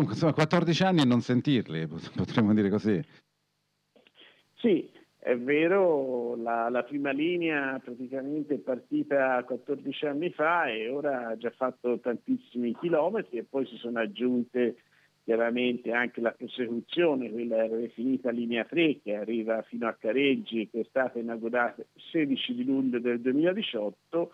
Insomma, 14 anni e non sentirli, potremmo dire così. Sì, è vero, la, la, prima linea praticamente è partita 14 anni fa e ora ha già fatto tantissimi chilometri e poi si sono aggiunte chiaramente anche la prosecuzione, quella era definita linea 3 che arriva fino a Careggi, che è stata inaugurata il 16 di luglio del 2018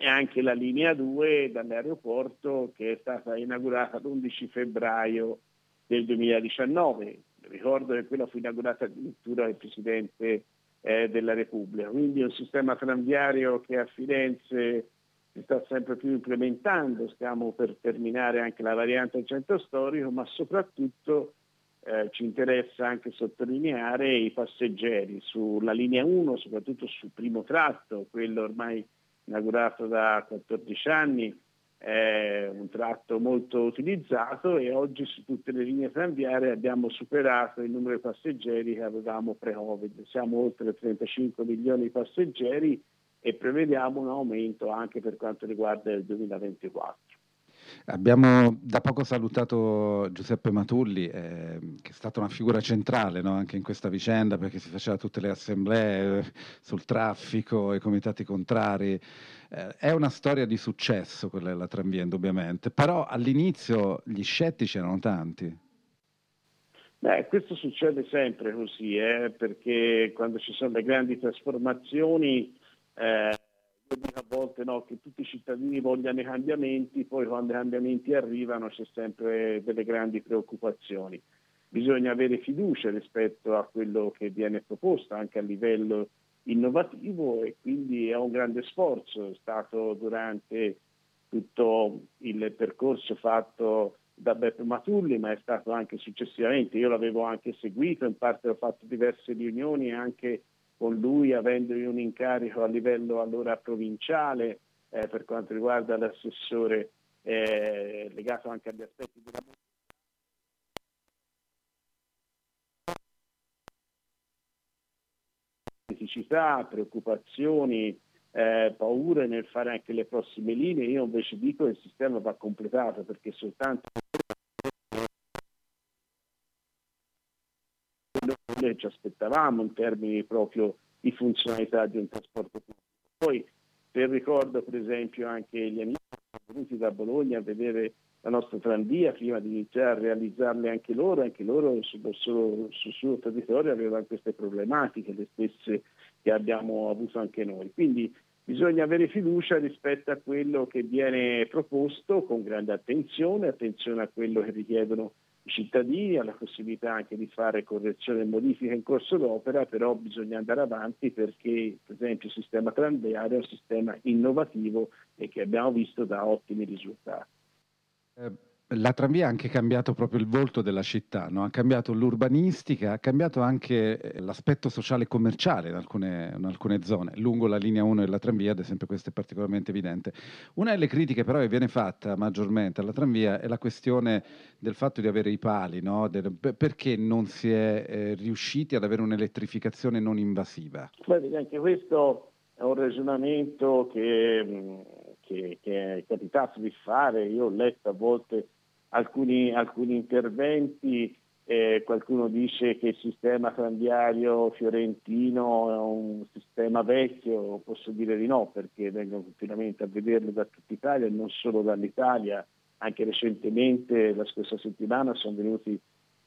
e anche la linea 2 dall'aeroporto che è stata inaugurata l'11 febbraio del 2019. Ricordo che quella fu inaugurata addirittura dal Presidente eh, della Repubblica, quindi un sistema tranviario che a Firenze si sta sempre più implementando, stiamo per terminare anche la variante al centro storico, ma soprattutto eh, ci interessa anche sottolineare i passeggeri sulla linea 1, soprattutto sul primo tratto, quello ormai inaugurato da 14 anni, è un tratto molto utilizzato e oggi su tutte le linee tranviarie abbiamo superato il numero di passeggeri che avevamo pre-Covid. Siamo oltre 35 milioni di passeggeri e prevediamo un aumento anche per quanto riguarda il 2024. Abbiamo da poco salutato Giuseppe Matulli, eh, che è stata una figura centrale no? anche in questa vicenda perché si faceva tutte le assemblee eh, sul traffico, i comitati contrari. Eh, è una storia di successo quella della Tramvia, indubbiamente, però all'inizio gli scettici erano tanti. Beh, questo succede sempre così, eh, perché quando ci sono le grandi trasformazioni eh, dico a volte no, che tutti i cittadini vogliano i cambiamenti, poi quando i cambiamenti arrivano c'è sempre delle grandi preoccupazioni. Bisogna avere fiducia rispetto a quello che viene proposto anche a livello innovativo e quindi è un grande sforzo, è stato durante tutto il percorso fatto da Beppe Matulli, ma è stato anche successivamente, io l'avevo anche seguito, in parte ho fatto diverse riunioni anche con lui avendo un incarico a livello allora provinciale eh, per quanto riguarda l'assessore eh, legato anche agli aspetti della criticità, preoccupazioni, eh, paure nel fare anche le prossime linee. Io invece dico che il sistema va completato perché soltanto che ci aspettavamo in termini proprio di funzionalità di un trasporto pubblico. Poi per ricordo per esempio anche gli amici venuti da Bologna a vedere la nostra tranvia prima di iniziare a realizzarle anche loro, anche loro sul, sul, sul suo territorio avevano queste problematiche, le stesse che abbiamo avuto anche noi. Quindi bisogna avere fiducia rispetto a quello che viene proposto con grande attenzione, attenzione a quello che richiedono i cittadini, alla possibilità anche di fare correzione e modifiche in corso d'opera, però bisogna andare avanti perché per esempio il sistema tranviario è un sistema innovativo e che abbiamo visto da ottimi risultati. Eh, la tramvia ha anche cambiato proprio il volto della città, no? ha cambiato l'urbanistica, ha cambiato anche eh, l'aspetto sociale e commerciale in alcune, in alcune, zone. Lungo la linea 1 della tramvia, ad esempio, questo è particolarmente evidente. Una delle critiche però che viene fatta maggiormente alla tramvia è la questione del fatto di avere i pali, no? del, perché non si è eh, riusciti ad avere un'elettrificazione non invasiva? Beh, anche questo è un ragionamento che, che, che è capitato di fare, io ho letto a volte alcuni, alcuni interventi, eh, qualcuno dice che il sistema tranviario fiorentino è un sistema vecchio, posso dire di no perché vengo continuamente a vederlo da tutta Italia e non solo dall'Italia, anche recentemente, la scorsa settimana, sono venuti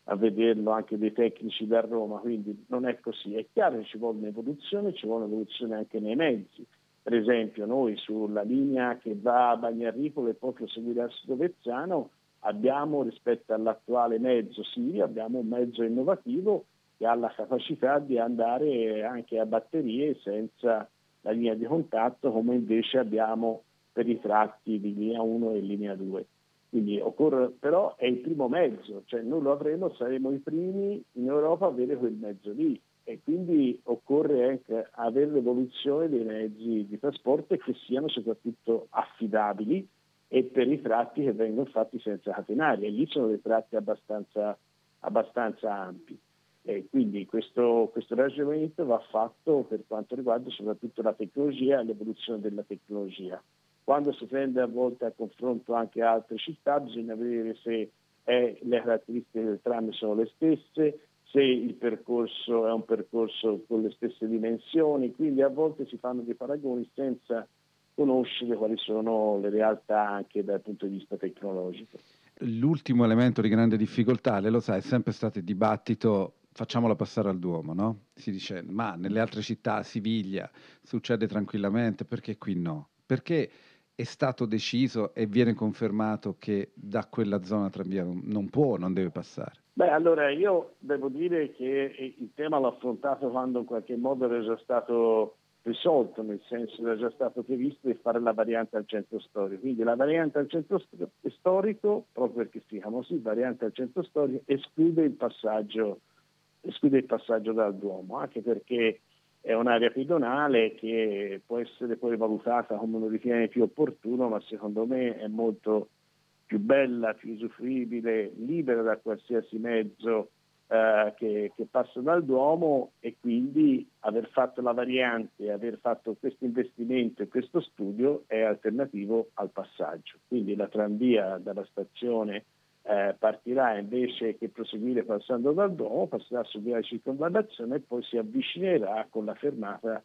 a vederlo anche dei tecnici da Roma, quindi non è così. È chiaro che ci vuole un'evoluzione, ci vuole un'evoluzione anche nei mezzi. Per esempio noi sulla linea che va a Bagnarripolo e poi proseguire a Sudovezzano abbiamo rispetto all'attuale mezzo Siria, abbiamo un mezzo innovativo che ha la capacità di andare anche a batterie senza la linea di contatto come invece abbiamo per i tratti di linea 1 e linea 2. Quindi occorre, però è il primo mezzo, cioè noi lo avremo, saremo i primi in Europa a avere quel mezzo lì e quindi occorre anche avere l'evoluzione dei mezzi di trasporto che siano soprattutto affidabili e per i tratti che vengono fatti senza catenari e lì sono dei tratti abbastanza, abbastanza ampi. E quindi questo, questo, ragionamento va fatto per quanto riguarda soprattutto la tecnologia e l'evoluzione della tecnologia. Quando si prende a volte a confronto anche altre città bisogna vedere se è, le caratteristiche del tram sono le stesse, se il percorso è un percorso con le stesse dimensioni, quindi a volte si fanno dei paragoni senza conoscere quali sono le realtà anche dal punto di vista tecnologico. L'ultimo elemento di grande difficoltà, lei lo sa, è sempre stato il dibattito facciamola passare al Duomo, no? Si dice, ma nelle altre città, Siviglia, succede tranquillamente, perché qui no? Perché è stato deciso e viene confermato che da quella zona tranvia non può, non deve passare? Beh, allora io devo dire che il tema l'ho affrontato quando in qualche modo era già stato risolto, nel senso era già stato previsto di fare la variante al centro storico. Quindi la variante al centro storico, proprio perché si chiama così, variante al centro storico, esclude il passaggio, esclude il passaggio dal Duomo, anche perché è un'area pedonale che può essere poi valutata come lo ritiene più opportuno, ma secondo me è molto più bella, più usufruibile, libera da qualsiasi mezzo eh, che, che, passa dal Duomo e quindi aver fatto la variante, aver fatto questo investimento e questo studio è alternativo al passaggio. Quindi la tranvia dalla stazione eh, partirà invece che proseguire passando dal Duomo, passerà su via di circonvallazione e poi si avvicinerà con la fermata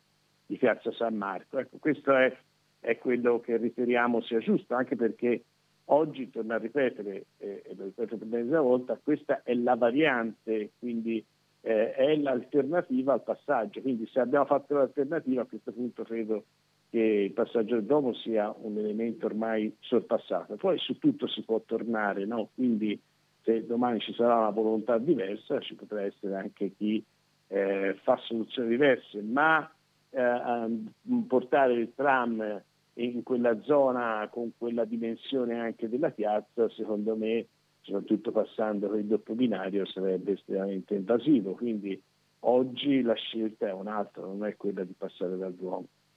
di Piazza San Marco. Ecco, questo è, è quello che riteniamo sia giusto, anche perché Oggi, torno a ripetere, eh, e lo ripeto per l'ennesima volta, questa è la variante, quindi eh, è l'alternativa al passaggio. Quindi se abbiamo fatto l'alternativa, a questo punto credo che il passaggio del domo sia un elemento ormai sorpassato. Poi su tutto si può tornare, no? quindi se domani ci sarà una volontà diversa ci potrà essere anche chi eh, fa soluzioni diverse, ma eh, portare il tram in quella zona con quella dimensione anche della piazza, secondo me, soprattutto passando per il doppio binario, sarebbe estremamente invasivo. Quindi oggi la scelta è un'altra, non è quella di passare dal Duomo.